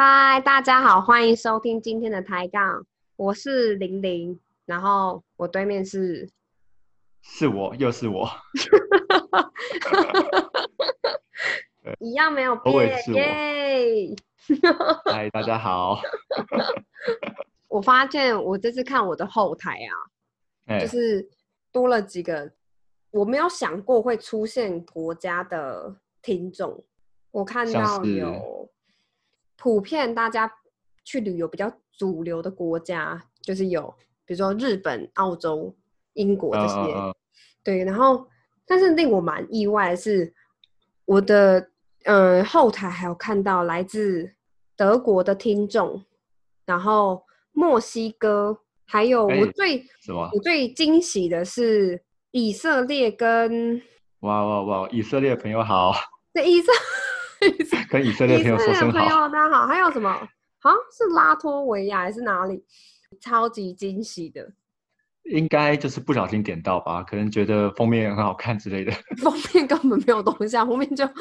嗨，大家好，欢迎收听今天的抬杠，我是玲玲，然后我对面是，是我，又是我，一样没有变，耶！嗨，大家好，我发现我这次看我的后台啊，哎、就是多了几个我没有想过会出现国家的听众，我看到有普遍大家去旅游比较主流的国家，就是有比如说日本、澳洲、英国这些，嗯嗯嗯对，然后但是令我蛮意外的是，我的呃后台还有看到来自德国的听众，然后墨西哥，还有我哎最、什么？我最惊喜的是以色列跟哇哇哇！以色列朋友好，对以色以色 跟以色列朋友说声好。友大家好，还有什么？好像是拉脱维亚还是哪里？超级惊喜的应该就是不小心点到吧，可能觉得封面很好看之类的。封面根本没有东西啊，封面就封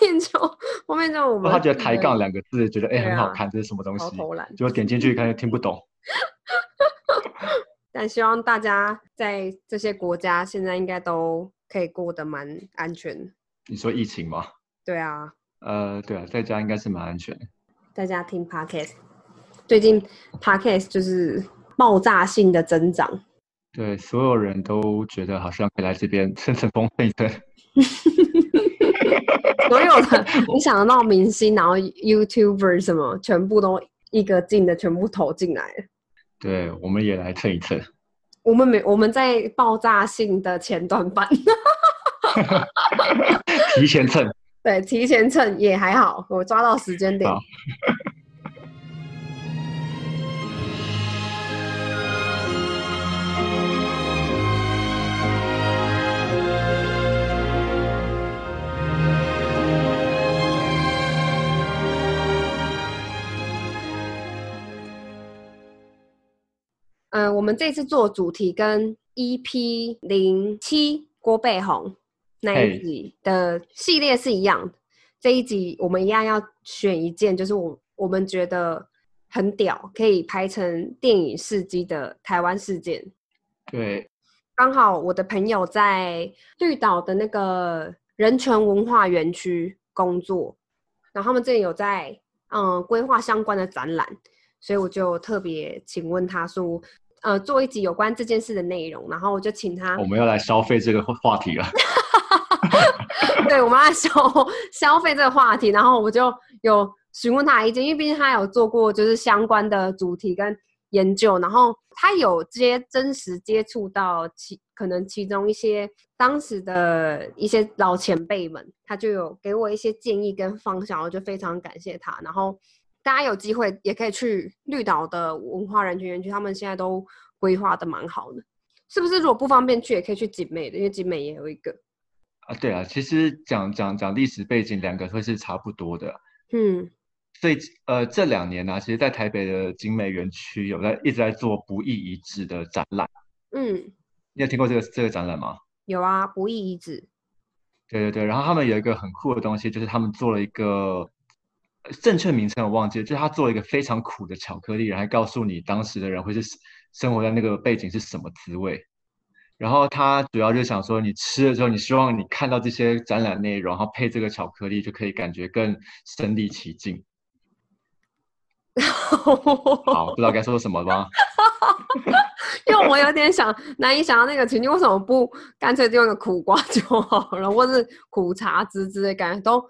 面就封面就我们他觉得抬杠两个字，觉得哎、很好看，这是什么东西？超偷懒。结果点进去看又听不懂。但希望大家在这些国家现在应该都可以过得蛮安全。你说疫情吗？对啊，呃，对啊，在家应该是蛮安全的。在家听 podcast，最近 podcast 就是爆炸性的增长。对，所有人都觉得好像可以来这边蹭蹭风蹭一蹭。所有的你想得到明星，然后 YouTuber 什么，全部都一个劲的全部投进来了。对，我们也来蹭一蹭。我们没我们在爆炸性的前段班，提前蹭。对，提前趁也还好，我抓到时间点。嗯、我们这次做主题跟 EP 零七郭背红那一集的系列是一样的。这一集我们一样要选一件，就是我我们觉得很屌，可以拍成电影事迹的台湾事件。对，刚好我的朋友在绿岛的那个人权文化园区工作，然后他们这里有在嗯规划相关的展览，所以我就特别请问他说，呃，做一集有关这件事的内容，然后我就请他我们要来消费这个话话题了。对，我们要消消费这个话题，然后我就有询问他意见，因为毕竟他有做过就是相关的主题跟研究，然后他有接真实接触到其可能其中一些当时的一些老前辈们，他就有给我一些建议跟方向，我就非常感谢他。然后大家有机会也可以去绿岛的文化人权园区，他们现在都规划的蛮好的，是不是？如果不方便去，也可以去景美的，因为景美也有一个。啊，对啊，其实讲讲讲历史背景，两个会是差不多的。嗯，所以呃，这两年呢、其实，在台北的景美园区有在一直在做不易遗址的展览。嗯，你有听过这个这个展览吗？有啊，不易遗址。对对对，然后他们有一个很酷的东西，就是他们做了一个呃正确名称我忘记了，就是他做了一个非常苦的巧克力，然后告诉你当时的人会是生活在那个背景是什么滋味。然后他主要就想说，你吃了之后，你希望你看到这些展览内容，然后配这个巧克力，就可以感觉更身临其境。好，不知道该说什么吧？因为我有点想难以想到那个情境，为什么不干脆就用个苦瓜就好了，或是苦茶汁之类，感觉都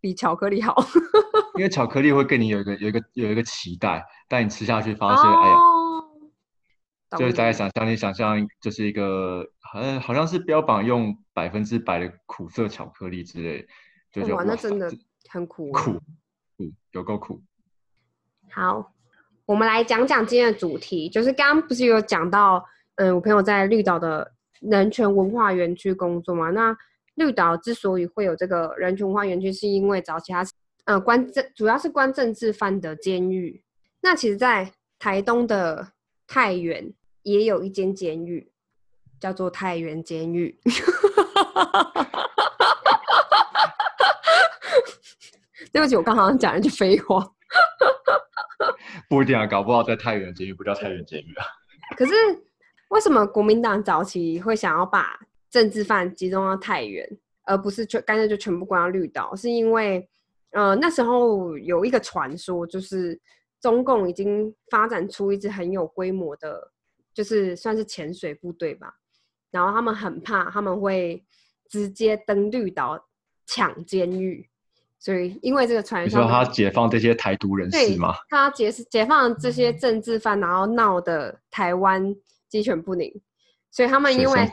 比巧克力好。因为巧克力会跟你有一个有一个有一个期待，但你吃下去发现，哎呀，哦，就是大概懂想象，你想象就是一个好像好像是标榜用百分之百的苦涩巧克力之类，就哇，那真的很。苦苦有够苦。好，我们来讲讲今天的主题，就是刚刚不是有讲到，嗯，我朋友在绿岛的人权文化园区工作嘛？那绿岛之所以会有这个人权文化园区，是因为早期它是呃关政，主要是关政治犯的监狱。那其实，在台东的太原也有一间监狱，叫做太原监狱。对不起，我刚好讲了一句废话。不一定啊，搞不好在太原监狱不叫太原监狱啊。可是为什么国民党早期会想要把政治犯集中到太原，而不是全干脆就全部关到绿岛？是因为呃那时候有一个传说，就是中共已经发展出一支很有规模的，就是算是潜水部队吧。然后他们很怕他们会直接登绿岛抢监狱，所以因为这个传说，你说他解放这些台独人士吗？他解解放这些政治犯，然后闹的台湾鸡犬不宁，所以他们因为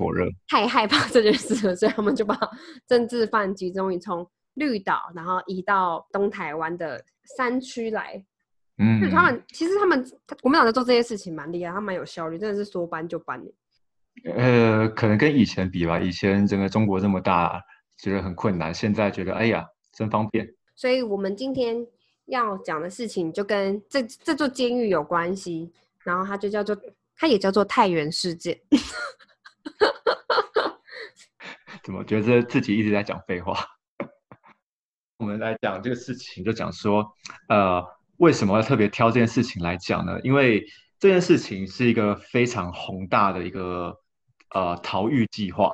太害怕这件事了，所以他们就把政治犯集中于从绿岛，然后移到东台湾的山区来。嗯就他们其实他们国民党在做这些事情蛮厉害，他蛮有效率，真的是说搬就搬呃，可能跟以前比吧，以前整个中国这么大，觉得很困难，现在觉得哎呀，真方便。所以我们今天要讲的事情就跟这这座监狱有关系，然后它就叫做，它也叫做太原事件。怎么觉得自己一直在讲废话？我们来讲这个事情，就讲说，呃，为什么要特别挑这件事情来讲呢？因为这件事情是一个非常宏大的一个呃逃狱计划。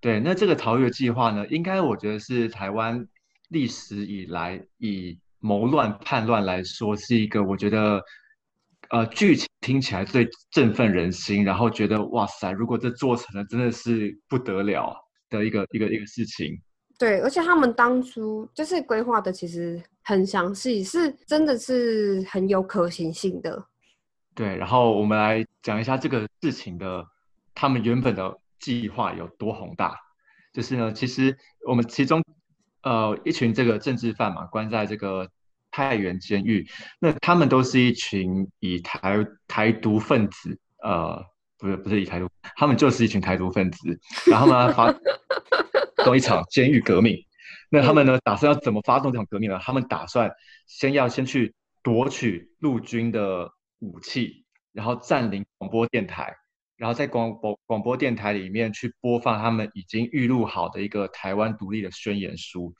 对，那这个逃狱计划呢，应该我觉得是台湾历史以来以谋乱叛乱来说，是一个我觉得呃剧情听起来最振奋人心，然后觉得哇塞，如果这做成了，真的是不得了的一个一个一个事情。对，而且他们当初就是规划的，其实很详细，是真的是很有可行性的。对，然后我们来讲一下这个事情的他们原本的计划有多宏大。就是呢，其实我们其中呃一群这个政治犯嘛，关在这个太原监狱，那他们都是一群以台台独分子，呃，不是不是以台独，他们就是一群台独分子，然后呢发 动一场监狱革命。那他们呢打算要怎么发动这场革命呢？他们打算先要先去夺取陆军的武器，然后占领广播电台，然后在广播广播电台里面去播放他们已经预录好的一个台湾独立的宣言书。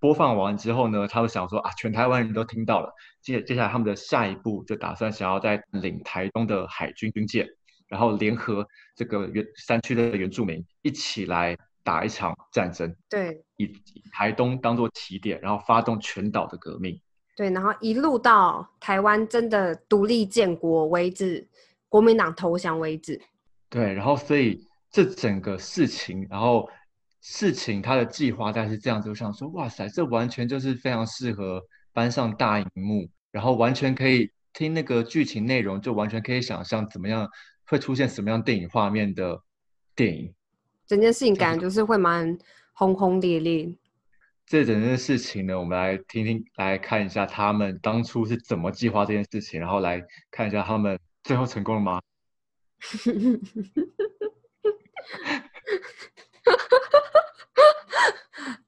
播放完之后呢，他们想说啊，全台湾人都听到了。接接下来他们的下一步就打算想要在领台东的海军军舰，然后联合这个原山区的原住民一起来打一场战争，对以以台东当做起点，然后发动全岛的革命。对，然后一路到台湾真的独立建国为止，国民党投降为止。对，然后所以这整个事情，然后事情它的计划大概是这样子，我想说，哇塞，这完全就是非常适合搬上大荧幕，然后完全可以听那个剧情内容，就完全可以想象怎么样会出现什么样电影画面的电影。整件事情感觉就是会蛮轰轰烈烈。这整件事情呢，我们来听听，来看一下他们当初是怎么计划这件事情，然后来看一下他们最后成功了吗？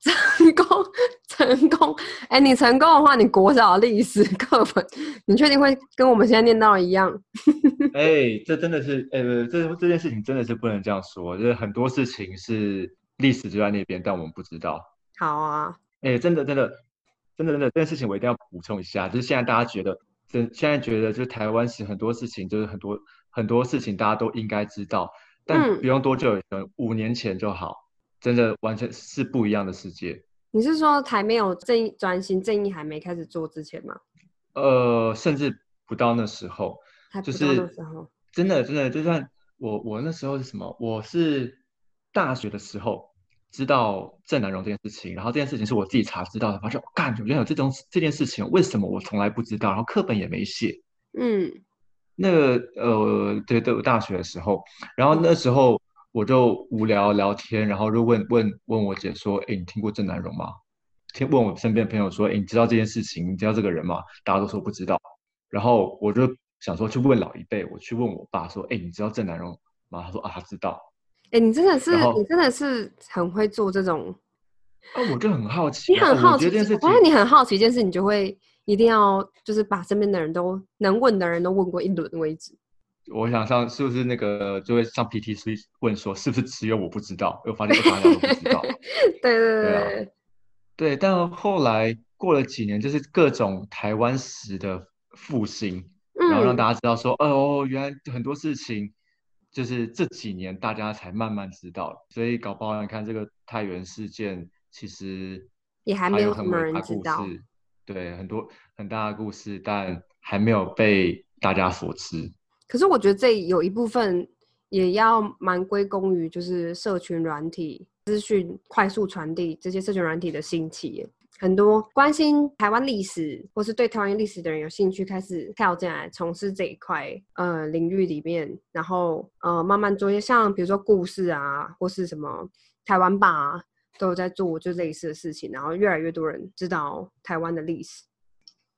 成功，成功！哎，你成功的话，你国小历史课本，你确定会跟我们现在念到一样？哎，这真的是，哎，不这这件事情真的是不能这样说，就是很多事情是历史就在那边，但我们不知道。好啊，哎，真的，真的，真的，真的，这件事情我一定要补充一下，就是现在大家觉得，真现在觉得，就是台湾是很多事情，就是很多很多事情大家都应该知道，但嗯不用多久，五年前就好，真的完全是不一样的世界。你是说还没有正义转型正义还没开始做之前吗？呃，甚至不到那时候，就是。真的真的，就算我我那时候是什么，我是大学的时候知道郑南榕这件事情，然后这件事情是我自己查知道的，发现干，原来有这种这件事情，为什么我从来不知道？然后课本也没写。嗯，那个呃，对对，我大学的时候，然后那时候我就无聊聊天，然后就问问问我姐说：“哎，你听过郑南荣吗？”听问我身边的朋友说：“哎，你知道这件事情？你知道这个人吗？”大家都说不知道。然后我就想说去问老一辈，我去问我爸说：“哎，你知道郑南荣吗？”他说：“啊，他知道。哎、你真的是你真的是很会做这种，”啊，我就很好奇你啊，很好奇我觉得这件事，情我发现你很好奇一件事，你就会一定要就是把身边的人都能问的人都问过一轮为止。我想上是不是那个就会上 PTC 问说是不是只有我不知道？我发现大家都不知道。对对对对啊对，但后来过了几年，就是各种台湾史的复兴，然后让嗯大家知道说，哦，原来很多事情就是这几年大家才慢慢知道，所以搞不好你看这个太原事件，其实也还没有很多人知道对，很多很大的故事，但还没有被大家所知。可是我觉得这有一部分也要蛮归功于就是社群软体资讯快速传递这些社群软体的兴起。很多关心台湾历史或是对台湾历史的人有兴趣，开始跳进来从事这一块呃领域里面，然后呃慢慢做一些像比如说故事啊，或是什么台湾吧、都有在做就类似的事情，然后越来越多人知道台湾的历史。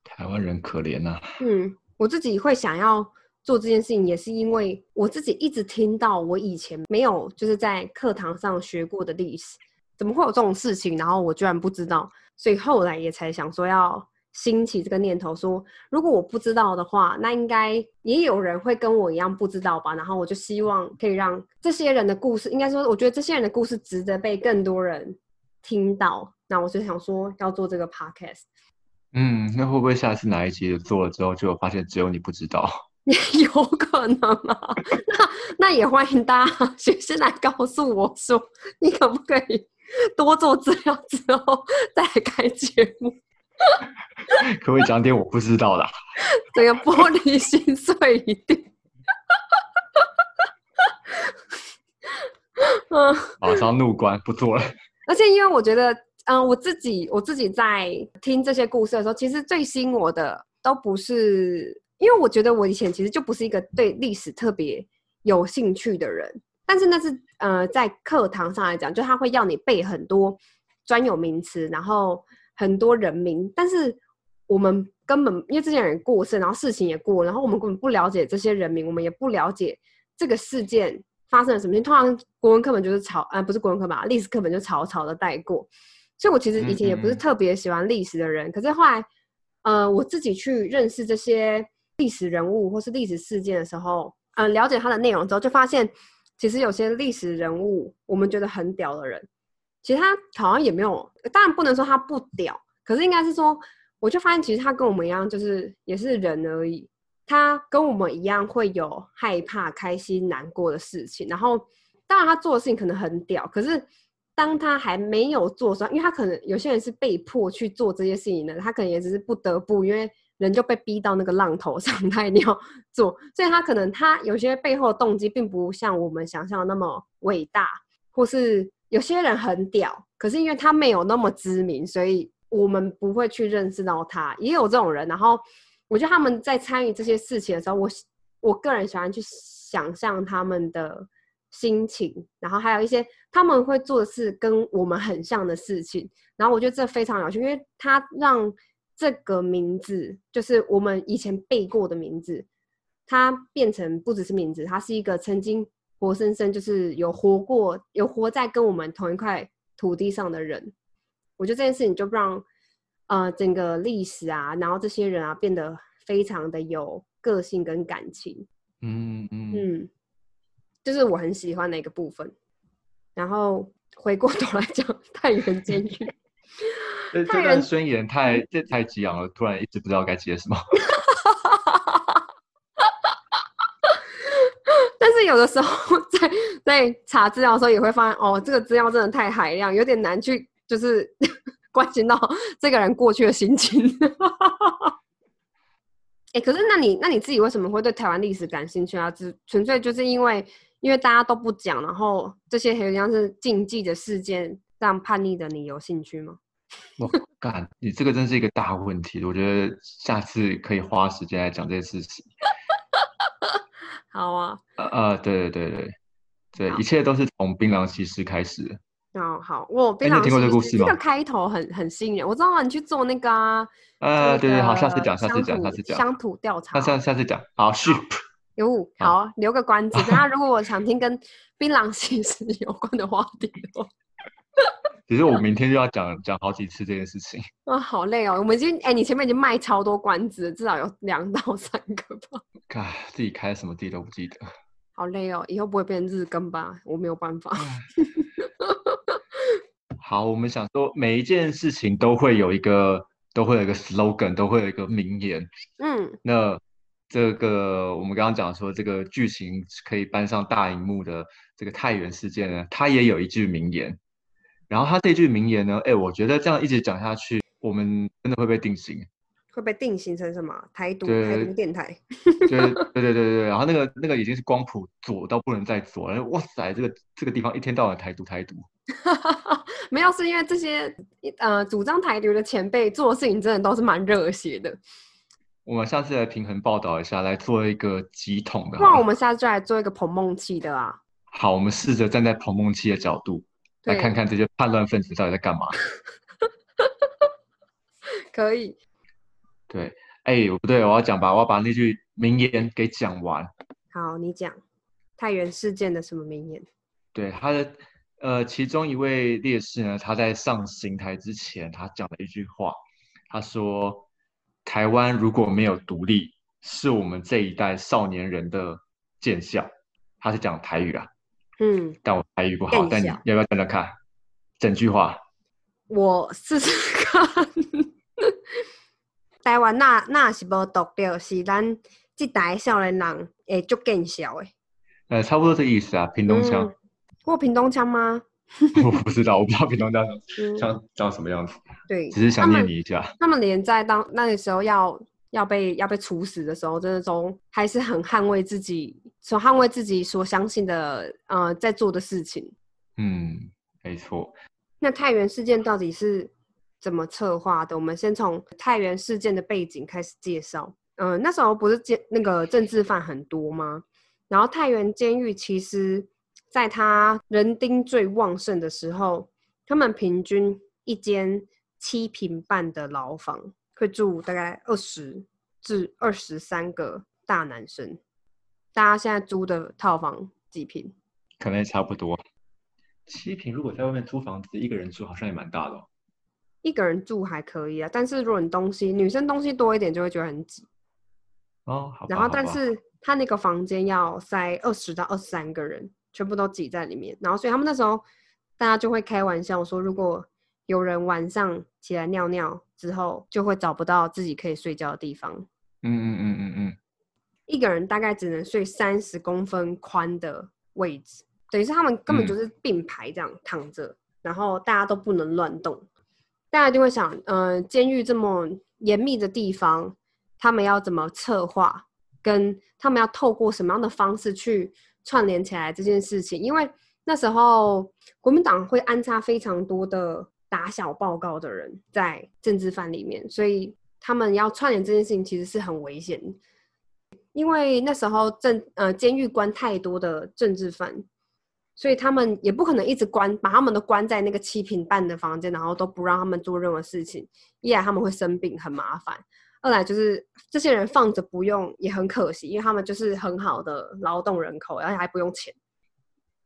台湾人可怜呐、嗯，我自己会想要做这件事情，也是因为我自己一直听到我以前没有就是在课堂上学过的历史，怎么会有这种事情？然后我居然不知道，所以后来也才想说要兴起这个念头说，如果我不知道的话，那应该也有人会跟我一样不知道吧？然后我就希望可以让这些人的故事，应该说，我觉得这些人的故事值得被更多人听到。那我就想说要做这个 podcast。嗯，那会不会下次哪一集做了之后，就发现只有你不知道？有可能啊，那那也欢迎大家写信来告诉我说，你可不可以多做资料之后再来开节目？可不可以讲点我不知道的啊？整个玻璃心碎一地。嗯，马上怒关，不做了。而且因为我觉得，嗯、我自己我自己在听这些故事的时候，其实最吸引我的都不是，因为我觉得我以前其实就不是一个对历史特别有兴趣的人，但是那是呃在课堂上来讲，就他会要你背很多专有名词，然后很多人名，但是我们根本因为这些人过世，然后事情也过，然后我们根本不了解这些人名，我们也不了解这个事件发生了什么。通常国文课本就是草，呃，不是国文课本啊，历史课本就草草的带过。所以我其实以前也不是特别喜欢历史的人，可是后来，呃，我自己去认识这些历史人物或是历史事件的时候，呃，了解它的内容之后，就发现其实有些历史人物我们觉得很屌的人，其实他好像也没有，当然不能说他不屌，可是应该是说，我就发现其实他跟我们一样，就是也是人而已。他跟我们一样会有害怕、开心、难过的事情，然后当然他做的事情可能很屌，可是当他还没有做的时候，因为他可能有些人是被迫去做这些事情的，他可能也只是不得不，因为人就被逼到那个浪头上，他一定要做，所以他可能他有些背后的动机并不像我们想象的那么伟大，或是有些人很屌，可是因为他没有那么知名，所以我们不会去认识到他，也有这种人。然后我觉得他们在参与这些事情的时候，我我个人喜欢去想象他们的心情，然后还有一些他们会做的事跟我们很像的事情。然后我觉得这非常有趣，因为他让这个名字，就是我们以前背过的名字，它变成不只是名字，它是一个曾经活生生就是有活过、有活在跟我们同一块土地上的人。我觉得这件事情就让呃整个历史啊，然后这些人啊变得非常的有个性跟感情。嗯嗯，嗯，就是我很喜欢的一个部分。然后回过头来讲 太原监狱，这段宣言太这太激昂了，突然一直不知道该接什么。但是有的时候在在查资料的时候，也会发现哦，这个资料真的太海量，有点难去就是 关心到这个人过去的心情。哎、可是那你那你自己为什么会对台湾历史感兴趣啊？只纯粹就是因为因为大家都不讲，然后这些很像是禁忌的事件，让叛逆的你有兴趣吗？我干，你这个真是一个大问题，我觉得下次可以花时间来讲这些事情。好啊，呃呃，对对对对对，一切都是从槟榔西施开始的。哦好，我槟榔哎你有听过这个故事吗这个开头很很吸引人，我知道啊你去做那个啊，呃，对对，好，下次讲，下次讲，下次讲，乡土调查那，下下次讲。好，sheep，有好好留个关子，大家如果我想听跟槟榔西施有关的话题的话，其实我明天就要讲讲好几次这件事情。啊，好累哦！我们已经哎、你前面已经卖超多关子，至少有两到三个吧，看自己开什么地都不记得。好累哦！以后不会变日更吧？我没有办法。好，我们想说每一件事情都会有一个都会有一个 slogan，都会有一个名言。嗯那这个我们刚刚讲说这个剧情可以搬上大荧幕的这个太原事件呢，它也有一句名言。然后他这句名言呢，哎，我觉得这样一直讲下去，我们真的会被定型。会被定型成什么？台独台独电台？对对对对对。然后那个那个已经是光谱左到不能再左了。哇塞，这个这个地方一天到晚台独台独。没有，是因为这些呃主张台独的前辈做事情真的都是蛮热血的。我们下次来平衡报道一下，来做一个集统的。那我们下次就来做一个彭梦器的啊。好，我们试着站在彭梦器的角度来看看这些叛乱分子到底在干嘛。可以。对，哎，不对，我要讲吧，我要把那句名言给讲完。好，你讲太原事件的什么名言？对，他的呃，其中一位烈士呢，他在上刑台之前，他讲了一句话，他说：“台湾如果没有独立，是我们这一代少年人的见笑。”他是讲台语啊，嗯，但我台语不好，但你要不要讲讲看整句话？我试试看。台湾那那是无独立，是咱这代少年人会足见笑诶。呃，差不多这意思啊，屏东腔。我屏东腔吗？我不知道，我不知道屏东腔像长什么样子。对，只是想念你一下。他们连在当那个时候要要被要被处死的时候，真的都还是很捍卫自己，所捍卫自己所相信的呃在做的事情。嗯，没错。那太原事件到底是？怎么策划的？我们先从太原事件的背景开始介绍。嗯，那时候不是监那个政治犯很多吗？然后太原监狱其实，在他人丁最旺盛的时候，他们平均一间七平半的牢房，会住大概二十至二十三个大男生。大家现在租的套房几平？可能也差不多。七平，如果在外面租房子，一个人住好像也蛮大的。哦一个人住还可以啊，但是如果你东西女生东西多一点，就会觉得很挤。哦，好。然后，但是他那个房间要塞二十到二十三个人，全部都挤在里面。然后，所以他们那时候大家就会开玩笑说，如果有人晚上起来尿尿之后，就会找不到自己可以睡觉的地方。嗯嗯嗯嗯嗯。一个人大概只能睡三十公分宽的位置，等于是他们根本就是并排这样躺着，然后大家都不能乱动。大家就会想，嗯，监狱这么严密的地方，他们要怎么策划？跟他们要透过什么样的方式去串联起来这件事情？因为那时候国民党会安插非常多的打小报告的人在政治犯里面，所以他们要串联这件事情其实是很危险。因为那时候政呃监狱关太多的政治犯。所以他们也不可能一直关，把他们都关在那个七平半的房间，然后都不让他们做任何事情。一来他们会生病，很麻烦；二来就是这些人放着不用也很可惜，因为他们就是很好的劳动人口，而且还不用钱。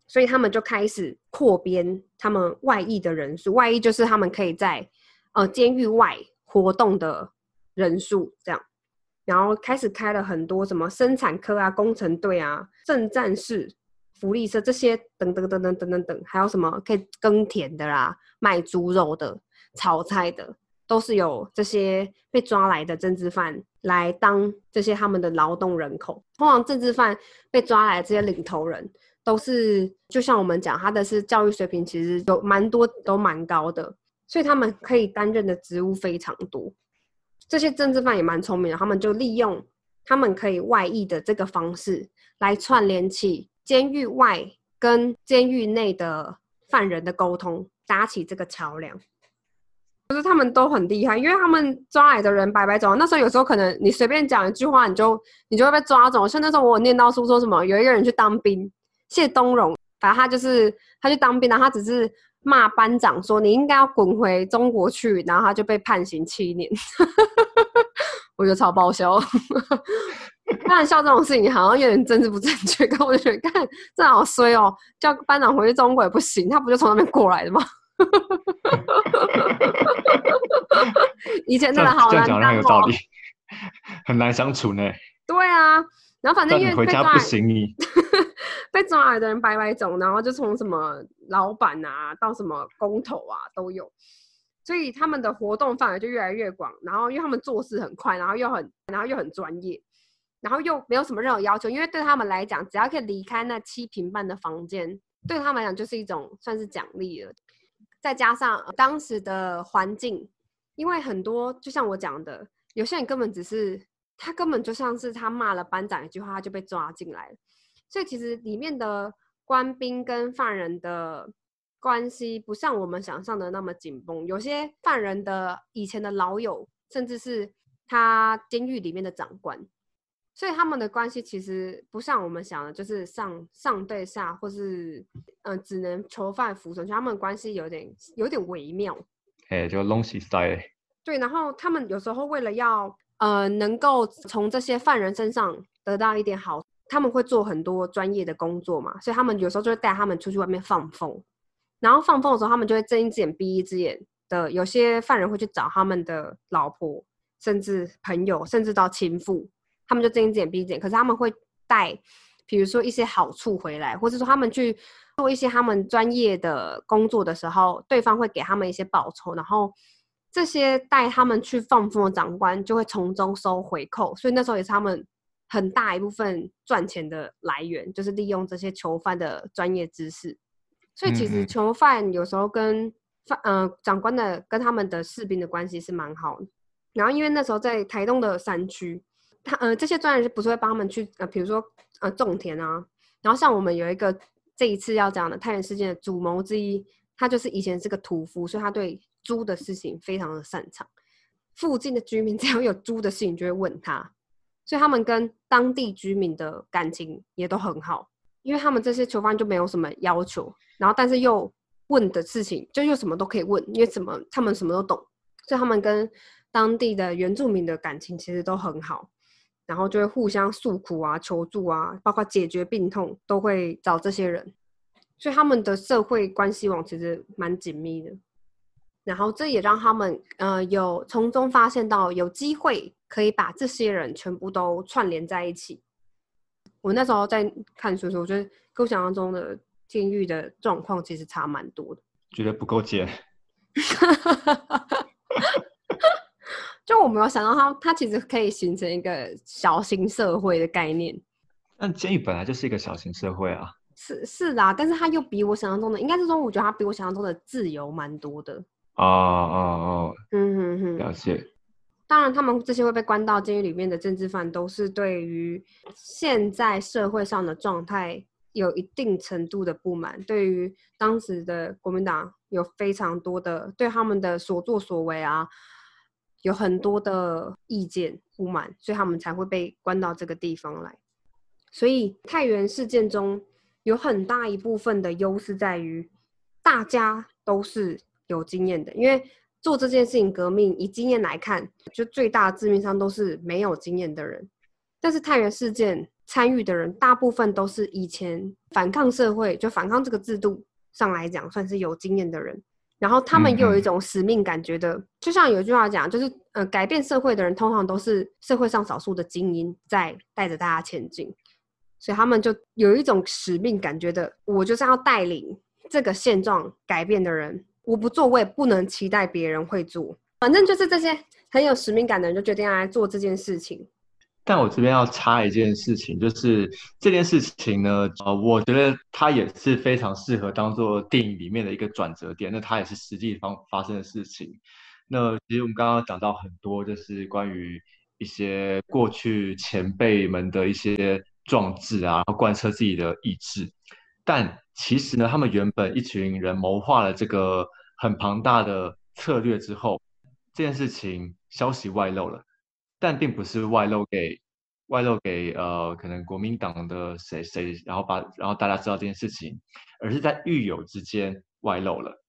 所以他们就开始扩编他们外役的人数，外役就是他们可以在呃监狱外活动的人数，这样。然后开始开了很多什么生产科啊、工程队啊、正战士。福利社这些等等等等等等等，还有什么可以耕田的啦、卖猪肉的、炒菜的，都是有这些被抓来的政治犯来当这些他们的劳动人口。通常政治犯被抓来这些领头人，都是就像我们讲，他的是教育水平其实有蛮多都蛮高的，所以他们可以担任的职务非常多。这些政治犯也蛮聪明的，他们就利用他们可以外溢的这个方式来串联起。监狱外跟监狱内的犯人的沟通，搭起这个桥梁，就是他们都很厉害，因为他们抓来的人白白走。那时候有时候可能你随便讲一句话，你就你就会被抓走。像那时候我念到书说什么，有一个人去当兵，谢东荣，反正他就是他去当兵，然后他只是骂班长说你应该要滚回中国去，然后他就被判刑七年。我觉得超爆笑。当然笑这种事情好像有点政治不正确，但我就觉得看这好衰哦，叫班长回去中国也不行，他不就从那边过来的吗？以前真的好难当哦，很难相处呢。对啊，然后反正因为回家不行，你 被抓来的人白白走，然后就从什么老板啊到什么工头啊都有，所以他们的活动范围就越来越广。然后因为他们做事很快，然后又很然后又很专业。然后又没有什么任何要求，因为对他们来讲，只要可以离开那七平半的房间，对他们来讲就是一种算是奖励了。再加上当时的环境，因为很多就像我讲的，有些人根本只是他根本就像是他骂了班长一句话，他就被抓进来了。所以其实里面的官兵跟犯人的关系不像我们想象的那么紧绷，有些犯人的以前的老友，甚至是他监狱里面的长官。所以他们的关系其实不像我们想的，就是上上对下，或是嗯，只能囚犯服从。就他们关系有点有点微妙。哎，就 long style。对，然后他们有时候为了要呃能够从这些犯人身上得到一点好，他们会做很多专业的工作嘛。所以他们有时候就会带他们出去外面放风，然后放风的时候，他们就会睁一只眼闭一只眼的。有些犯人会去找他们的老婆，甚至朋友，甚至到情妇。他们就睁一只眼闭一只眼，可是他们会带，比如说一些好处回来，或者说他们去做一些他们专业的工作的时候，对方会给他们一些报酬，然后这些带他们去放风的长官就会从中收回扣，所以那时候也是他们很大一部分赚钱的来源，就是利用这些囚犯的专业知识。所以其实囚犯有时候跟犯呃长官的跟他们的士兵的关系是蛮好的。然后因为那时候在台东的山区。他呃，这些专人是不是会帮他们去呃，比如说呃种田啊？然后像我们有一个这一次要讲的太原事件的主谋之一，他就是以前是个屠夫，所以他对猪的事情非常的擅长。附近的居民 只要有猪的事情就会问他，所以他们跟当地居民的感情也都很好，因为他们这些囚犯就没有什么要求，然后但是又问的事情就又什么都可以问，因为什么他们什么都懂，所以他们跟当地的原住民的感情其实都很好。然后就会互相诉苦啊、求助啊，包括解决病痛都会找这些人，所以他们的社会关系网其实蛮紧密的。然后这也让他们呃有从中发现到有机会可以把这些人全部都串联在一起。我那时候在看书的时候，我觉得跟我想象中的监狱的状况其实差蛮多的，觉得不够尖。就我没有想到，它它其实可以形成一个小型社会的概念。但监狱本来就是一个小型社会啊。是是啦，但是它又比我想象中的，应该是说，我觉得它比我想象中的自由蛮多的。哦哦哦，嗯哼哼，了解。当然，他们这些会被关到监狱里面的政治犯，都是对于现在社会上的状态有一定程度的不满，对于当时的国民党有非常多的对他们的所作所为啊。有很多的意见不满，所以他们才会被关到这个地方来。所以太原事件中有很大一部分的优势在于，大家都是有经验的。因为做这件事情革命，以经验来看，就最大的致命伤都是没有经验的人。但是太原事件参与的人，大部分都是以前反抗社会，就反抗这个制度上来讲，算是有经验的人。然后他们又有一种使命感觉的，就像有一句话讲，就是呃，改变社会的人通常都是社会上少数的精英在带着大家前进，所以他们就有一种使命感觉的，我就是要带领这个现状改变的人，我不做，我也不能期待别人会做，反正就是这些很有使命感的人就决定要来做这件事情。但我这边要插一件事情，就是这件事情呢，呃，我觉得它也是非常适合当做电影里面的一个转折点。那它也是实际方发生的事情。那其实我们刚刚讲到很多，就是关于一些过去前辈们的一些壮志啊，然后贯彻自己的意志。但其实呢，他们原本一群人谋划了这个很庞大的策略之后，这件事情消息外露了。但并不是外露给外露给呃可能国民党的谁谁，然后把然后大家知道这件事情，而是在狱友之间外露了。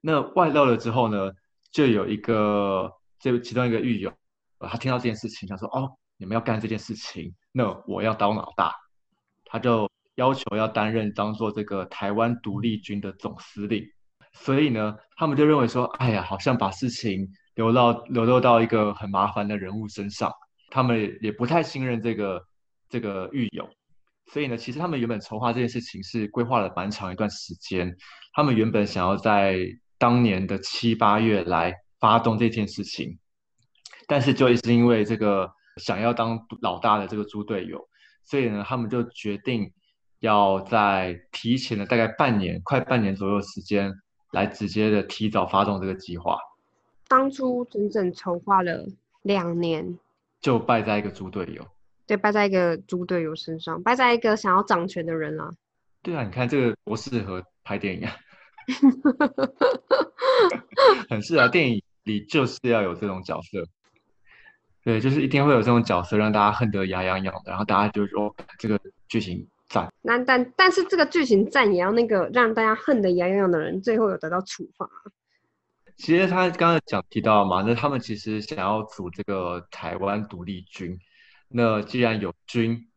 那外露了之后呢，就有一个这其中一个狱友，他听到这件事情，他说：“哦，你们要干这件事情，那我要当老大。”他就要求要担任当做这个台湾独立军的总司令。所以呢，他们就认为说：“哎呀，好像把事情。”流到流落到一个很麻烦的人物身上，他们也不太信任这个这个狱友，所以呢，其实他们原本筹划这件事情是规划了蛮长一段时间。他们原本想要在当年的七八月来发动这件事情，但是就一直因为这个想要当老大的这个猪队友，所以呢，他们就决定要在提前的大概半年，快半年左右时间，来直接的提早发动这个计划。当初整整筹划了两年，就败在一个猪队友。对，败在一个猪队友身上，败在一个想要掌权的人啊。对啊，你看这个多适合拍电影啊，很适合电影里就是要有这种角色。对，就是一定会有这种角色让大家恨得牙痒痒的，然后大家就说这个剧情赞。那但但是这个剧情赞也要那个让大家恨得牙痒痒的人最后有得到处罚。其实他刚刚讲提到嘛，那他们其实想要组这个台湾独立军。那既然有军，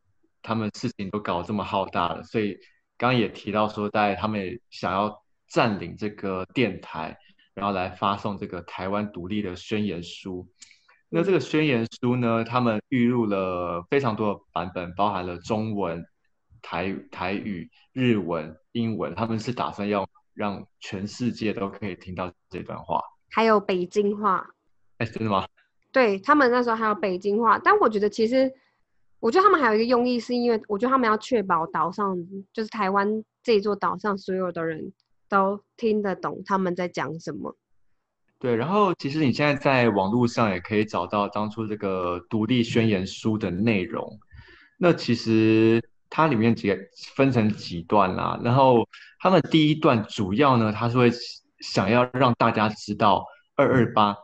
他们事情都搞这么浩大了，所以刚刚也提到说，在他们想要占领这个电台，然后来发送这个台湾独立的宣言书。那这个宣言书呢，他们预录了非常多的版本，包含了中文、台台语、日文、英文，他们是打算要让全世界都可以听到这段话，还有北京话。哎，真的吗？对他们那时候还有北京话，但我觉得其实，我觉得他们还有一个用意，是因为我觉得他们要确保岛上就是台湾这座岛上所有的人都听得懂他们在讲什么。对，然后其实你现在在网络上也可以找到当初这个独立宣言书的内容。那其实它里面几个分成几段啦，然后他们第一段主要呢，他是会想要让大家知道二二八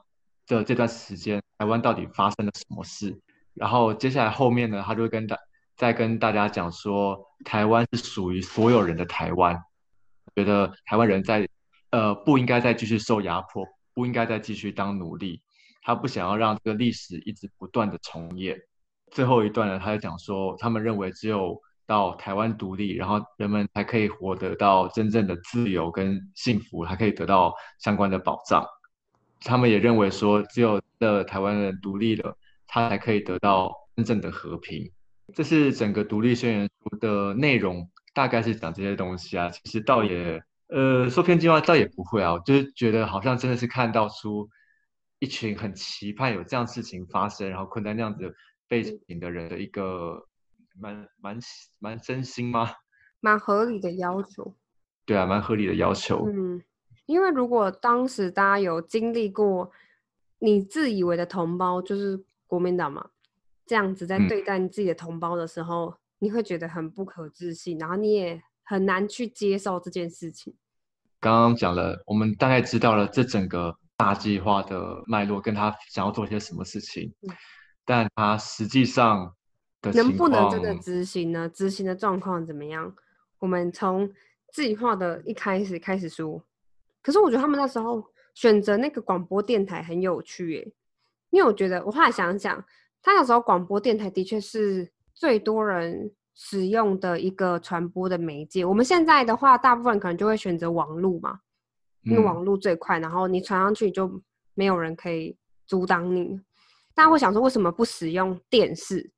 的这段时间。台湾到底发生了什么事？然后接下来后面呢，他就会跟大再跟大家讲说，台湾是属于所有人的台湾，觉得台湾人在呃不应该再继续受压迫，不应该再继续当奴隶，他不想要让这个历史一直不断的重演。最后一段呢，他就讲说，他们认为只有到台湾独立，然后人们才可以获得到真正的自由跟幸福，还可以得到相关的保障。他们也认为说，只有的台湾人独立了，他才可以得到真正的和平。这是整个独立宣言书的内容，大概是讲这些东西啊。其实倒也，呃，说偏激话倒也不会啊，就是觉得好像真的是看到出一群很期盼有这样事情发生，然后困在那样子背景的人的一个蛮蛮蛮真心吗？蛮合理的要求。对啊，蛮合理的要求。嗯。因为如果当时大家有经历过，你自以为的同胞就是国民党嘛，这样子在对待你自己的同胞的时候，你会觉得很不可置信，然后你也很难去接受这件事情。刚刚讲了，我们大概知道了这整个大计划的脉络，跟他想要做些什么事情，但他实际上的能不能真的执行呢？执行的状况怎么样？我们从计划的一开始开始说。可是我觉得他们那时候选择那个广播电台很有趣耶，因为我觉得我后来想想，他那时候广播电台的确是最多人使用的一个传播的媒介。我们现在的话，大部分可能就会选择网络嘛，因为网络最快，然后你传上去就没有人可以阻挡你。大家会想说，为什么不使用电视？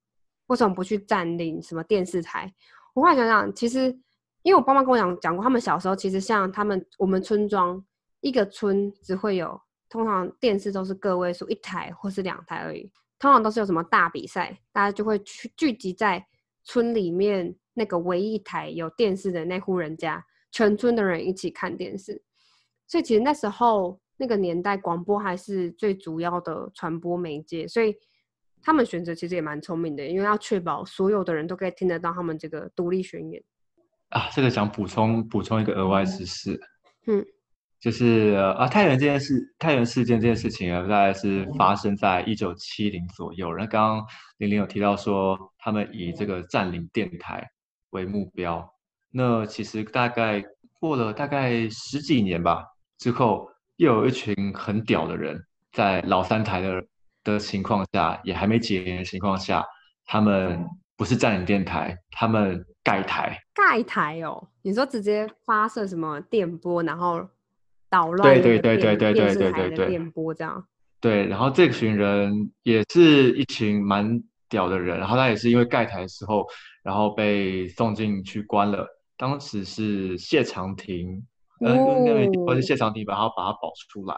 为什么不去占领什么电视台？我后来想想，其实。因为我爸妈跟我讲讲过，他们小时候其实像他们我们村庄一个村只会有通常电视都是个位数一台或是两台而已，通常都是有什么大比赛，大家就会去聚集在村里面那个唯一一台有电视的那户人家，全村的人一起看电视。所以其实那时候那个年代，广播还是最主要的传播媒介，所以他们选择其实也蛮聪明的，因为要确保所有的人都可以听得到他们这个独立宣言。啊，这个想补充补充一个额外知识，嗯，就是啊，太原这件事，太原事件这件事情啊，大概是发生在一九七零左右。然后刚刚玲玲有提到说，他们以这个占领电台为目标。那其实大概过了大概十几年吧之后，又有一群很屌的人，在老三台的的情况下，也还没解严的情况下，他们不是占领电台，他们。盖台，盖台哦！你说直接发射什么电波，然后捣乱对对对对对对对对对电波这样。对，然后这群人也是一群蛮屌的人，然后他也是因为盖台的时候，然后被送进去关了。当时是谢长廷，呃，或是谢长廷把他把他保出来。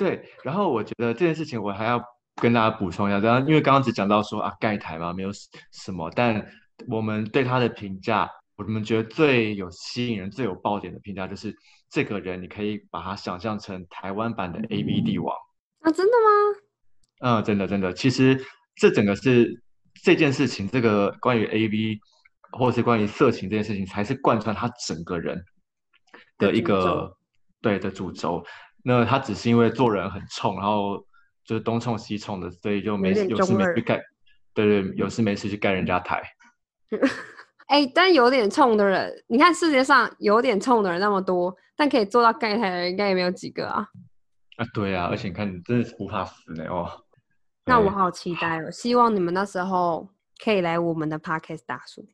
对，然后我觉得这件事情我还要跟大家补充一下，然后因为刚刚只讲到说啊盖台嘛，没有什么，但我们对他的评价，我们觉得最有吸引人、最有爆点的评价就是这个人，你可以把他想象成台湾版的 A B 帝王啊，真的吗？嗯，真的真的，其实这整个是这件事情，这个关于 A B 或者是关于色情这件事情，才是贯穿他整个人的一个对的主轴。那他只是因为做人很冲，然后就是东冲西冲的，所以就没有事没事盖，对对，有事没事去盖人家台。哎，但有点冲的人，你看世界上有点冲的人那么多，但可以做到盖台的人应该也没有几个啊。啊，对啊，而且你看，你真的是不怕死呢哦。那我好期待哦！希望你们那时候可以来我们的 podcast 大叔。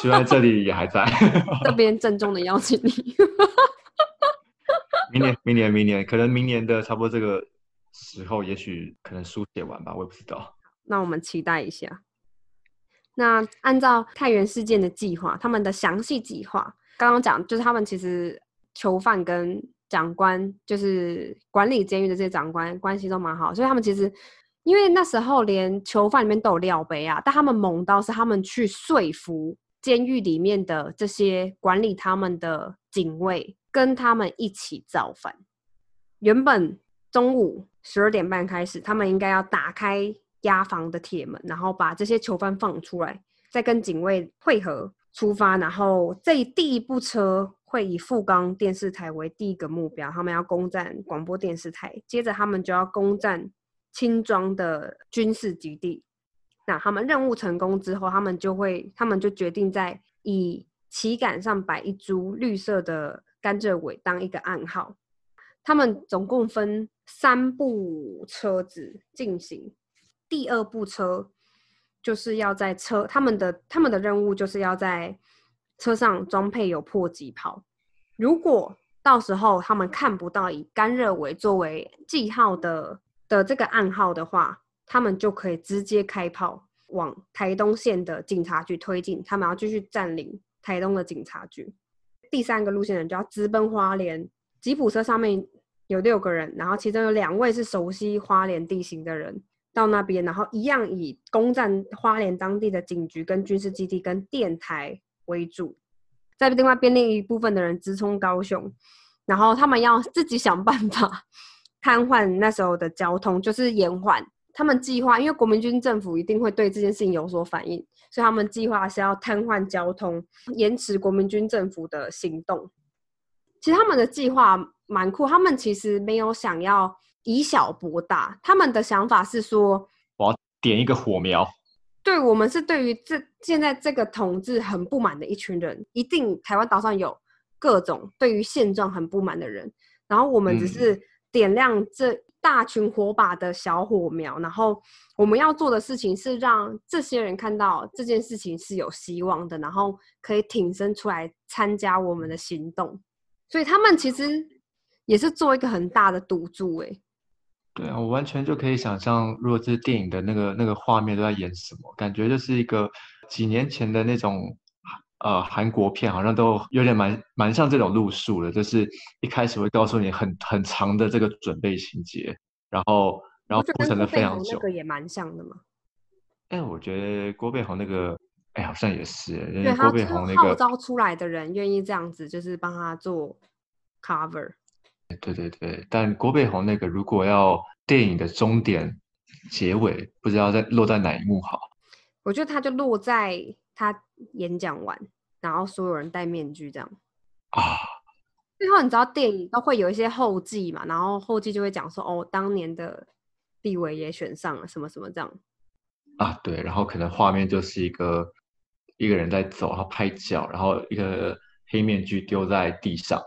希望这里也还在。这边郑重的邀请你。明年，明年，明年，可能明年的差不多这个时候，也许可能书写完吧，我也不知道。那我们期待一下。那按照太原事件的计划，他们的详细计划，刚刚讲就是他们其实囚犯跟长官，就是管理监狱的这些长官关系都蛮好，所以他们其实。因为那时候连囚犯里面都有料杯啊，但他们猛到是他们去说服监狱里面的这些管理他们的警卫跟他们一起造反。原本中午十二点半开始，他们应该要打开押房的铁门，然后把这些囚犯放出来，再跟警卫会合出发。然后这第一部车会以富冈电视台为第一个目标，他们要攻占广播电视台，接着他们就要攻占。轻装的军事基地，那他们任务成功之后，他们就会，他们就决定在以旗杆上摆一株绿色的甘蔗尾当一个暗号。他们总共分三部车子进行，第二部车就是要在车，他们的他们的任务就是要在车上装配有迫击炮。如果到时候他们看不到以甘蔗尾作为记号的。的这个暗号的话，他们就可以直接开炮往台东县的警察局推进。他们要继续占领台东的警察局。第三个路线人就要直奔花莲，吉普车上面有六个人，然后其中有两位是熟悉花莲地形的人，到那边，然后一样以攻占花莲当地的警局、跟军事基地、跟电台为主。在另外边另一部分的人直冲高雄，然后他们要自己想办法。瘫痪那时候的交通就是延缓他们计划，因为国民军政府一定会对这件事情有所反应，所以他们计划是要瘫痪交通，延迟国民军政府的行动。其实他们的计划蛮酷，他们其实没有想要以小博大，他们的想法是说，我要点一个火苗。对我们是对于这现在这个统治很不满的一群人，一定台湾岛上有各种对于现状很不满的人，然后我们只是。点亮这大群火把的小火苗，然后我们要做的事情是让这些人看到这件事情是有希望的，然后可以挺身出来参加我们的行动。所以他们其实也是做一个很大的赌注，哎。对啊，我完全就可以想象，如果这电影的那个那个画面都在演什么，感觉就是一个几年前的那种。呃，韩国片好像都有点蛮蛮像这种路数的，就是一开始会告诉你很很长的这个准备情节，然后然后铺陈的非常久。那个也蛮像的嘛。哎，我觉得郭贝宏那个，哎，好像也是，因为郭贝宏那个号召出来的人愿意这样子，就是帮他做 cover。对对对，但郭贝宏那个如果要电影的终点结尾，不知道在落在哪一幕好。我觉得他就落在。他演讲完，然后所有人戴面具这样啊。最后你知道电影都会有一些后记嘛，然后后记就会讲说哦，当年的地位也选上了什么什么这样啊。对，然后可能画面就是一个一个人在走，然后拍脚，然后一个黑面具丢在地上，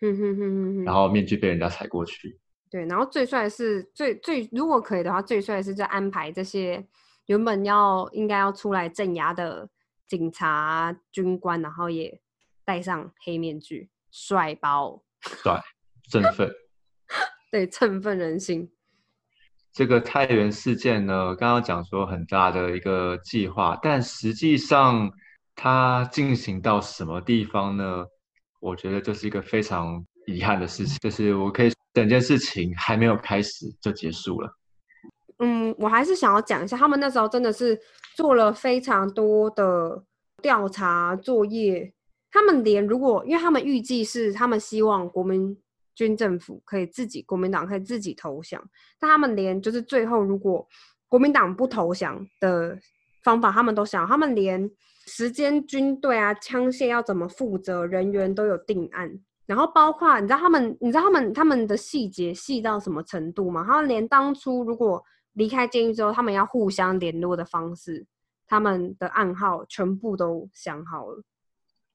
哼哼哼哼然后面具被人家踩过去。对，然后最帅是最最如果可以的话，最帅是在安排这些原本要应该要出来镇压的。警察、军官，然后也戴上黑面具，帅包，帅，振奋，对，振奋人心。这个太原事件呢，刚刚讲说很大的一个计划，但实际上它进行到什么地方呢？我觉得这是一个非常遗憾的事情，就是我可以整件事情还没有开始就结束了。嗯，我还是想要讲一下，他们那时候真的是做了非常多的调查作业。他们连如果，因为他们预计是他们希望国民军政府可以自己，国民党可以自己投降，但他们连就是最后如果国民党不投降的方法，他们都想，他们连时间、军队啊、枪械要怎么负责，人员都有定案。然后包括你知道他们，你知道他们他们的细节细到什么程度吗？他们连当初如果离开监狱之后，他们要互相联络的方式，他们的暗号全部都想好了。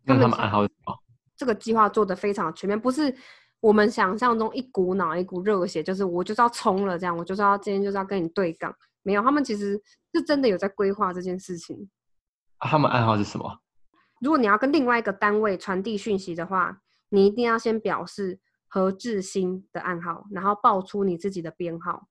那他们暗号是什么？这个计划做的非常全面，不是我们想象中一股脑、一股热血，就是我就是要冲了这样，我就是要今天就是要跟你对杠。没有，他们其实是真的有在规划这件事情。他们暗号是什么？如果你要跟另外一个单位传递讯息的话，你一定要先表示何志新的暗号，然后报出你自己的编号。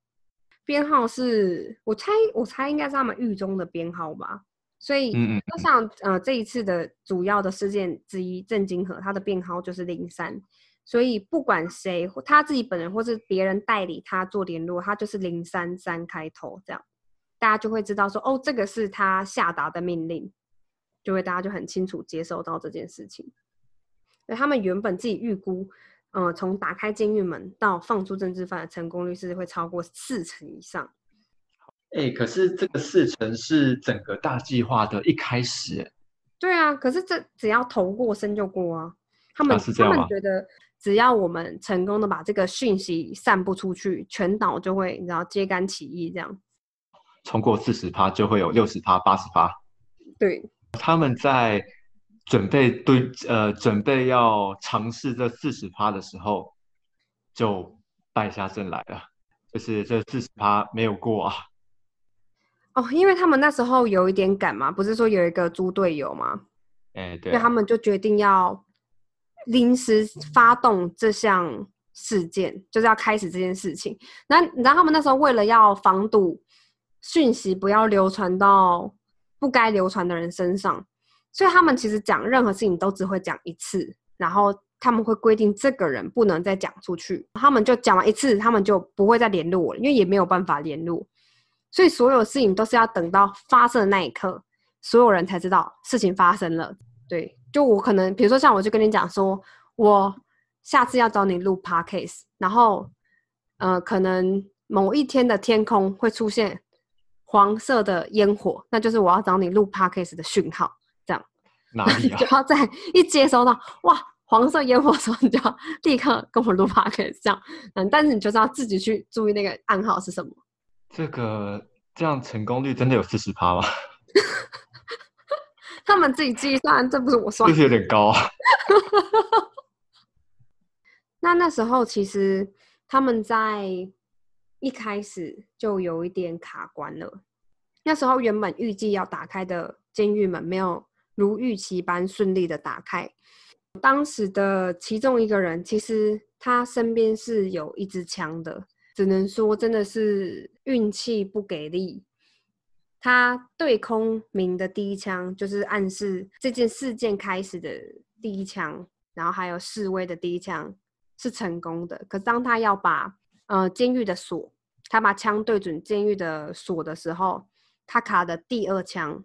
编号是我猜，我猜应该是他们狱中的编号吧。所以，就像呃这一次的主要的事件之一，郑金河他的编号就是零三，所以不管谁他自己本人或是别人代理他做联络，他就是零三三开头这样，大家就会知道说哦，这个是他下达的命令，就会大家就很清楚接收到这件事情。那他们原本自己预估，呃，从打开监狱门到放出政治犯的成功率是会超过四成以上。哎，可是这个四成是整个大计划的一开始。对啊，可是这只要头过身就过啊。他们他们觉得，只要我们成功的把这个讯息散布出去，全岛就会你知道揭竿起义这样。冲过四十趴就会有六十趴、八十趴。对，他们在准备对呃准备要尝试这四十趴的时候，就败下阵来了，就是这四十趴没有过啊。哦，因为他们那时候有一点赶嘛，不是说有一个猪队友吗？哎，对，他们就决定要临时发动这项事件，就是要开始这件事情。那你知道他们那时候为了要防堵讯息不要流传到不该流传的人身上，所以他们其实讲任何事情都只会讲一次，然后他们会规定这个人不能再讲出去。他们就讲完一次，他们就不会再联络我了，因为也没有办法联络。所以所有事情都是要等到发生的那一刻，所有人才知道事情发生了。对，就我可能，比如说像我就跟你讲说，我下次要找你录 podcast，然后，呃，可能某一天的天空会出现黄色的烟火，那就是我要找你录 podcast 的讯号。哪里啊？就要在一接收到哇黄色烟火的时候，你就要立刻跟我录 podcast。这样，嗯，但是你就是要自己去注意那个暗号是什么。这个这样成功率真的有四十趴吗？他们自己计算，这不是我算，就是有点高啊。那那时候其实他们在一开始就有一点卡关了。那时候原本预计要打开的监狱门没有如预期般顺利的打开。当时的其中一个人，其实他身边是有一支枪的。只能说真的是运气不给力。他对空鸣的第一枪，就是暗示这件事件开始的第一枪，然后还有示威的第一枪是成功的。可当他要把呃监狱的锁，他把枪对准监狱的锁的时候，他卡的第二枪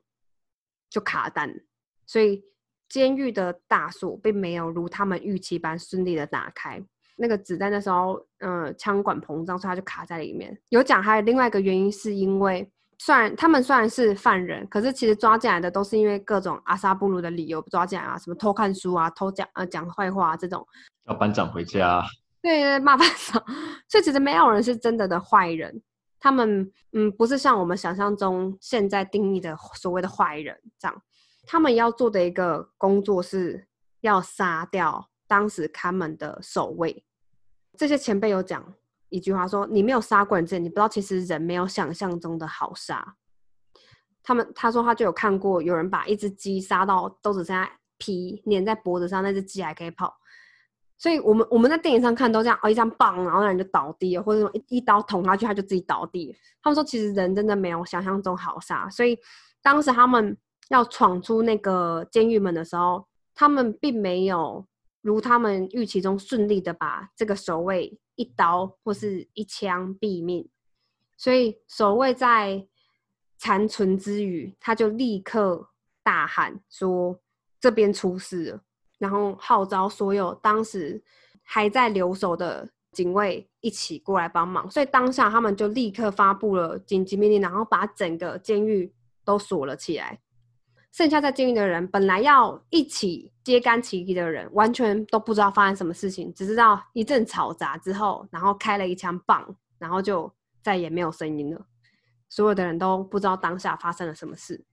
就卡弹，所以监狱的大锁并没有如他们预期般顺利的打开。那个子弹的时候，嗯，枪管膨胀，所以它就卡在里面。有讲还有另外一个原因，是因为虽然他们虽然是犯人，可是其实抓进来的都是因为各种阿萨布鲁的理由抓进来啊，什么偷看书啊、偷讲呃讲坏话这种。要班长回家。对，骂班长。所以其实没有人是真的的坏人，他们嗯不是像我们想象中现在定义的所谓的坏人这样。他们要做的一个工作是要杀掉。当时看门的守卫，这些前辈有讲一句话说：“你没有杀过人之前，你不知道其实人没有想象中的好杀。”他们他说他就有看过有人把一只鸡杀到都只剩下皮粘在脖子上，那只鸡还可以跑。所以我们我们在电影上看都这样，哦，一张棒，然后那人就倒地了，或者一一刀捅下去，他就自己倒地。他们说其实人真的没有想象中好杀，所以当时他们要闯出那个监狱门的时候，他们并没有。如他们预期中顺利的把这个守卫一刀或是一枪毙命，所以守卫在残存之余，他就立刻大喊说：“这边出事了！”然后号召所有当时还在留守的警卫一起过来帮忙。所以当下他们就立刻发布了紧急命令，然后把整个监狱都锁了起来。剩下在监狱的人，本来要一起揭竿起义的人，完全都不知道发生什么事情，只知道一阵嘈杂之后，然后开了一枪，棒，然后就再也没有声音了。所有的人都不知道当下发生了什么事。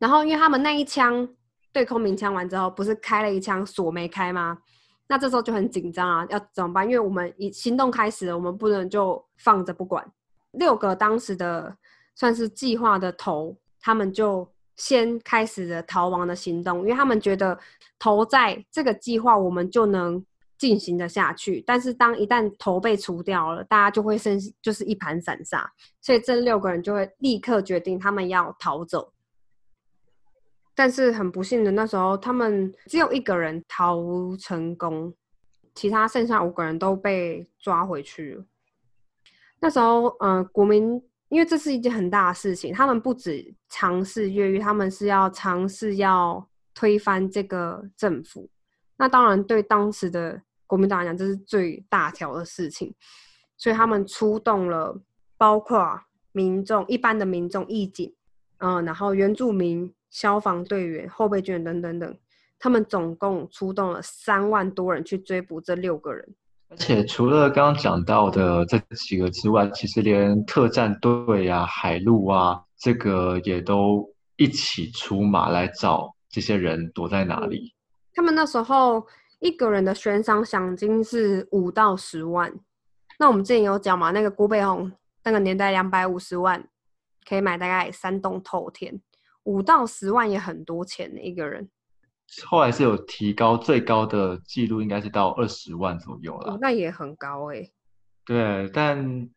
然后，因为他们那一枪对空鸣枪完之后，不是开了一枪锁没开吗？那这时候就很紧张啊，要怎么办？因为我们已行动开始了，我们不能就放着不管。六个当时的算是计划的头，他们就。先开始了逃亡的行动，因为他们觉得头在这个计划，我们就能进行的下去。但是当一旦头被除掉了，大家就会剩就是一盘散沙，所以这六个人就会立刻决定他们要逃走。但是很不幸的，那时候他们只有一个人逃成功，其他剩下五个人都被抓回去了。那时候，嗯，国民。因为这是一件很大的事情，他们不止尝试越狱，他们是要尝试要推翻这个政府。那当然，对当时的国民党来讲，这是最大条的事情，所以他们出动了，包括民众、一般的民众、义警，嗯，然后原住民、消防队员、后备军等等等，他们总共出动了三万多人去追捕这六个人。而且除了刚刚讲到的这几个之外，其实连特战队啊、海陆啊，这个也都一起出马来找这些人躲在哪里。他们那时候一个人的悬赏奖金是五到十万。那我们之前有讲嘛，那个郭背红那个年代两百五十万可以买大概三栋透天，五到十万也很多钱的一个人。后来是有提高，最高的记录应该是到二十万左右了。那也很高哎。对，但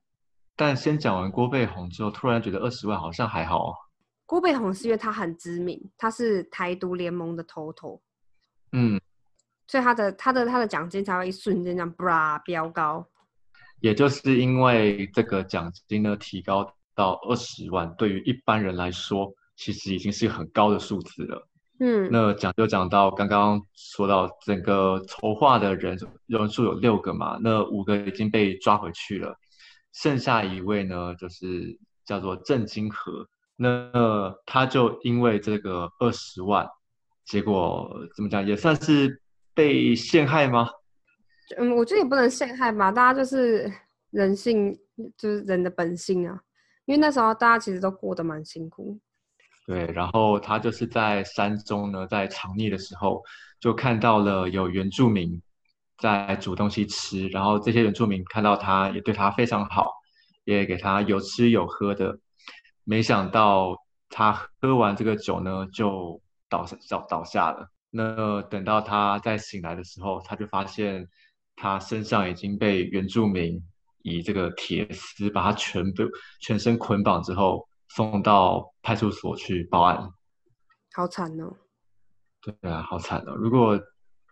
但先讲完郭背红之后，突然觉得二十万好像还好。郭背红是因为他很知名，他是台独联盟的头头。嗯。所以他的他的他的奖金才会一瞬间这样啪飙高。也就是因为这个奖金呢提高到二十万，对于一般人来说，其实已经是很高的数字了。嗯，那讲就讲到刚刚说到整个筹划的人人数有六个嘛，那五个已经被抓回去了，剩下一位呢，就是叫做郑金河，那他就因为这个二十万，结果怎么讲也算是被陷害吗？嗯，我觉得也不能陷害吧，大家就是人性，就是人的本性啊，因为那时候大家其实都过得蛮辛苦。对，然后他就是在山中呢，在藏匿的时候，就看到了有原住民在煮东西吃，然后这些原住民看到他也对他非常好，也给他有吃有喝的。没想到他喝完这个酒呢，就倒倒倒下了。那等到他再醒来的时候，他就发现他身上已经被原住民以这个铁丝把他全部全身捆绑之后。送到派出所去报案，好惨哦！对啊，好惨哦！如果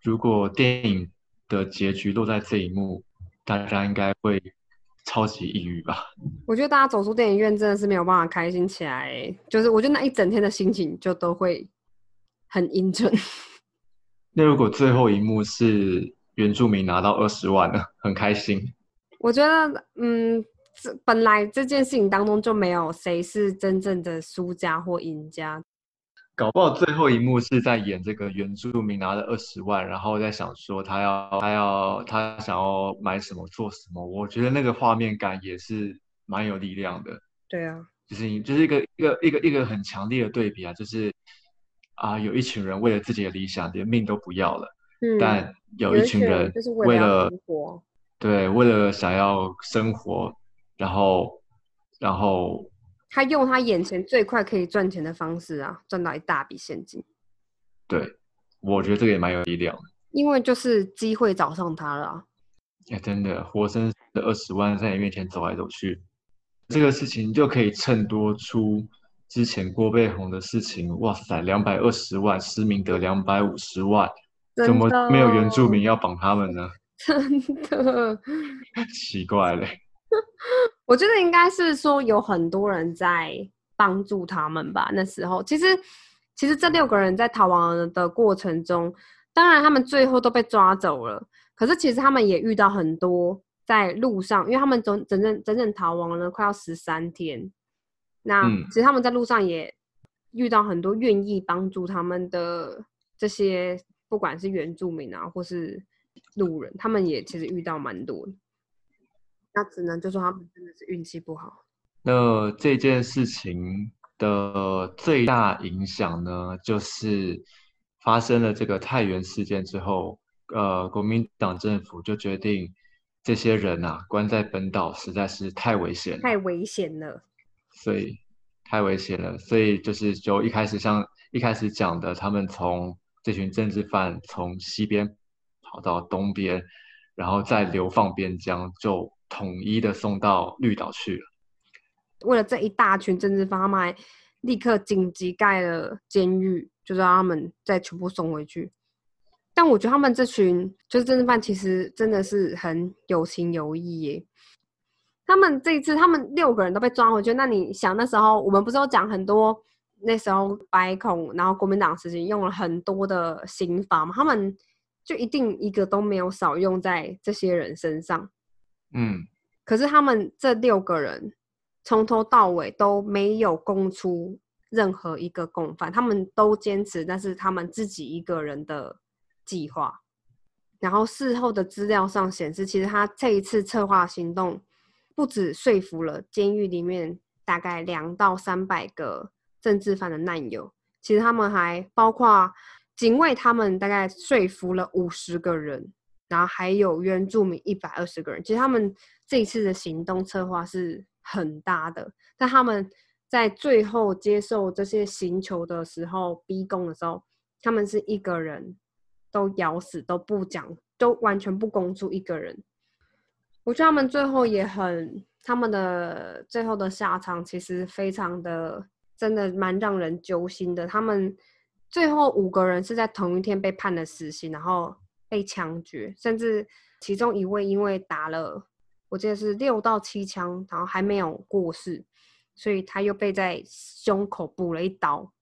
如果电影的结局落在这一幕，大家应该会超级抑郁吧？我觉得大家走出电影院真的是没有办法开心起来，就是我觉得那一整天的心情就都会很阴沉。那如果最后一幕是原住民拿到二十万呢？很开心。我觉得，嗯。这本来这件事情当中就没有谁是真正的输家或赢家，搞不好最后一幕是在演这个原住民拿了二十万，然后在想说他要他要他想要买什么做什么。我觉得那个画面感也是蛮有力量的。对啊，就是就是一个一个一个一个很强烈的对比啊，就是啊有一群人为了自己的理想连命都不要了，嗯但有一群人为了对为了想要生活。然后，然后他用他眼前最快可以赚钱的方式啊，赚到一大笔现金。对，我觉得这个也蛮有力量的。因为就是机会找上他了。哎，真的，活生生的二十万在你面前走来走去，这个事情就可以衬托出之前郭背红的事情。哇塞，两百二十万，施明德两百五十万，怎么没有原住民要绑他们呢？真的，奇怪嘞。我觉得应该是说有很多人在帮助他们吧。那时候其实其实这六个人在逃亡的过程中，当然他们最后都被抓走了，可是其实他们也遇到很多在路上，因为他们整整整整整逃亡了快要十三天。那其实他们在路上也遇到很多愿意帮助他们的这些，不管是原住民啊，或是路人，他们也其实遇到蛮多。那只能就说他们真的是运气不好。那这件事情的最大影响呢，就是发生了这个太原事件之后，呃，国民党政府就决定这些人啊关在本岛实在是太危险，太危险了。所以太危险了，所以就是就一开始像一开始讲的，他们从这群政治犯从西边跑到东边，然后再流放边疆，就统一的送到绿岛去了。为了这一大群政治犯，他们立刻紧急盖了监狱，就让他们再全部送回去。但我觉得他们这群就是政治犯，其实真的是很有情有义耶。他们这一次，他们六个人都被抓回去。那你想，那时候我们不是有讲很多，那时候白孔，然后国民党时期用了很多的刑法嘛？他们就一定一个都没有少用在这些人身上。嗯。可是他们这六个人从头到尾都没有供出任何一个共犯，他们都坚持，但是他们自己一个人的计划。然后事后的资料上显示，其实他这一次策划行动。不止说服了监狱里面大概两到三百个政治犯的难友，其实他们还包括警卫，他们大概说服了五十个人，然后还有原住民一百二十个人。其实他们这一次的行动策划是很大的，但他们在最后接受这些刑求的时候，逼供的时候，他们是一个人都咬死都不讲，都完全不供出一个人。我觉得他们最后也很，他们的最后的下场其实非常的，真的蛮让人揪心的。他们最后五个人是在同一天被判了死刑，然后被枪决，甚至其中一位因为打了，我记得是六到七枪，然后还没有过世，所以他又被在胸口补了一刀，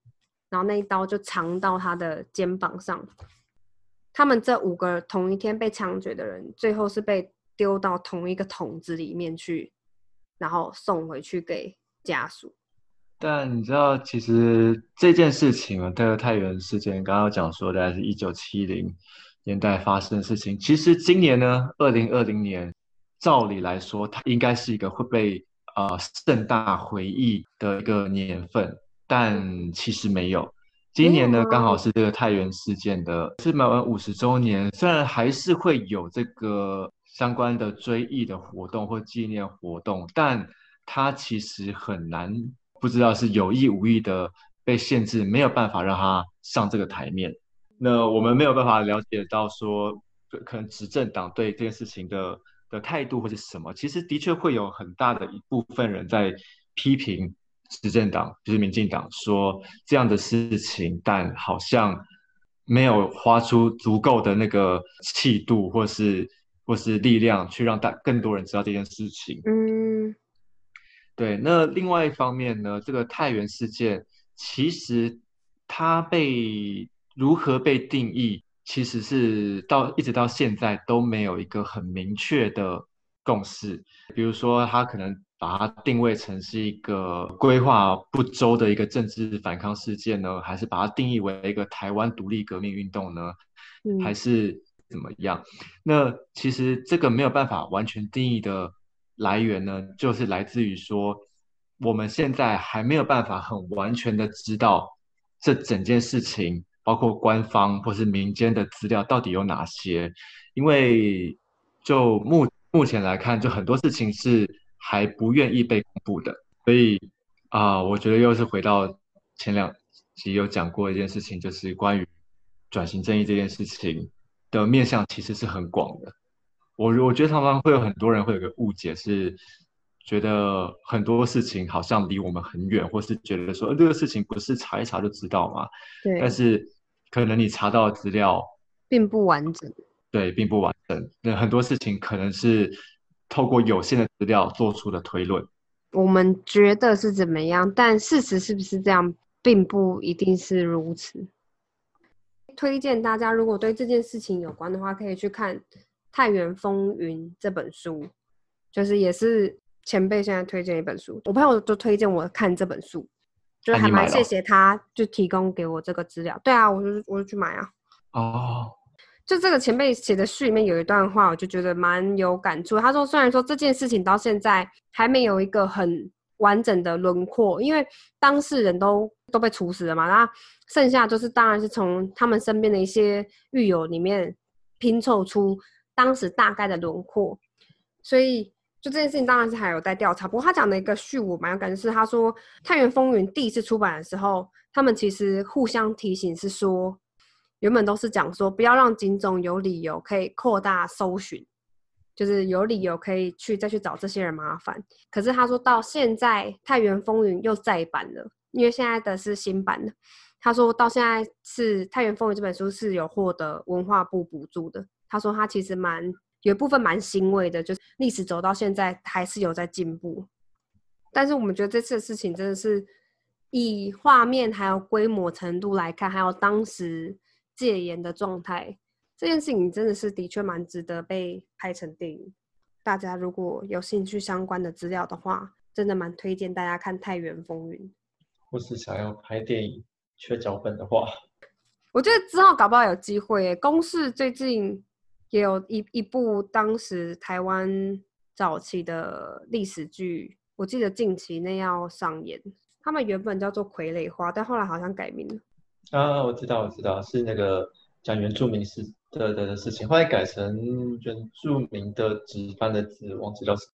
然后那一刀就藏到他的肩膀上。他们这五个同一天被枪决的人，最后是被。丢到同一个桶子里面去，然后送回去给家属。但你知道，其实这件事情啊，这个太原事件，刚刚讲说的是一九七零年代发生的事情。其实今年呢，二零二零年，照理来说，它应该是一个会被呃盛大回忆的一个年份，但其实没有。今年呢，刚好是这个太原事件的是满完五十周年，虽然还是会有这个。相关的追忆的活动或纪念活动，但它其实很难，不知道是有意无意的被限制，没有办法让它上这个台面。那我们没有办法了解到说，可能执政党对这件事情的的态度或者什么。其实的确会有很大的一部分人在批评执政党，就是民进党，说这样的事情，但好像没有花出足够的那个气度，或是。或是力量去让大更多人知道这件事情。嗯，对。那另外一方面呢，这个太原事件其实它被如何被定义，其实是到一直到现在都没有一个很明确的共识。比如说，他可能把它定位成是一个规划不周的一个政治反抗事件呢，还是把它定义为一个台湾独立革命运动呢？还是？怎么样？那其实这个没有办法完全定义的来源呢，就是来自于说，我们现在还没有办法很完全的知道这整件事情，包括官方或是民间的资料到底有哪些，因为就目目前来看，就很多事情是还不愿意被公布的。所以啊，我觉得又是回到前两集有讲过一件事情，就是关于转型正义这件事情。的面向其实是很广的，我我觉得常常会有很多人会有个误解，是觉得很多事情好像离我们很远，或是觉得说这个事情不是查一查就知道吗？对。但是可能你查到的资料并不完整，对，并不完整。那很多事情可能是透过有限的资料做出的推论。我们觉得是怎么样，但事实是不是这样，并不一定是如此。推荐大家，如果对这件事情有关的话，可以去看《太原风云》这本书，就是也是前辈现在推荐一本书。我朋友就推荐我看这本书，就还蛮谢谢他，就提供给我这个资料。对啊，我就我就去买啊。哦，就这个前辈写的序里面有一段话，我就觉得蛮有感触。他说，虽然说这件事情到现在还没有一个很完整的轮廓，因为当事人都都被处死了嘛，那剩下就是当然是从他们身边的一些狱友里面拼凑出当时大概的轮廓。所以就这件事情当然是还有在调查。不过他讲的一个序我蛮有感觉，是他说《太原风云》第一次出版的时候，他们其实互相提醒是说，原本都是讲说不要让警总有理由可以扩大搜寻。就是有理由可以去再去找这些人麻烦，可是他说到现在《太原风云》又再版了，因为现在的是新版的。他说到现在是《太原风云》这本书是有获得文化部补助的。他说他其实蛮有一部分蛮欣慰的，就是历史走到现在还是有在进步。但是我们觉得这次的事情真的是以画面还有规模程度来看，还有当时戒严的状态。这件事情真的是的确蛮值得被拍成电影。大家如果有兴趣相关的资料的话，真的蛮推荐大家看《太原风云》。或是想要拍电影缺脚本的话，我觉得之后搞不好有机会。公视最近也有一一部当时台湾早期的历史剧，我记得近期内要上演。他们原本叫做《傀儡花》，但后来好像改名了。啊，我知道，我知道，是那个讲原住民事。的的的事情，后来改成原住民的值班的字，忘记叫什么。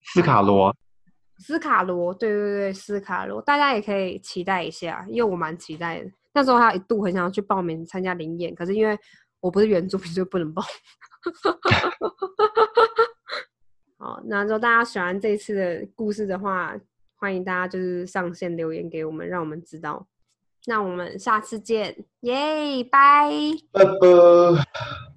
斯卡罗，斯卡罗，对对对，斯卡罗，大家也可以期待一下，因为我蛮期待的。那时候他一度很想要去报名参加灵演，可是因为我不是原住民，就不能报。好，那如果大家喜欢这次的故事的话，欢迎大家就是上线留言给我们，让我们知道。那我们下次见，耶，拜拜。